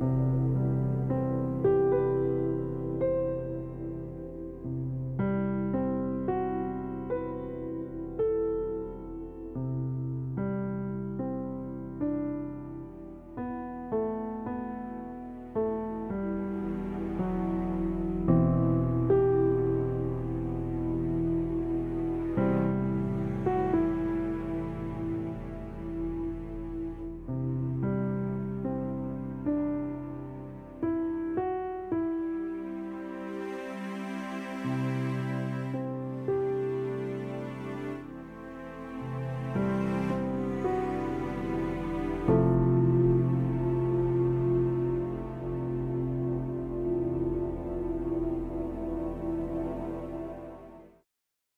Amen.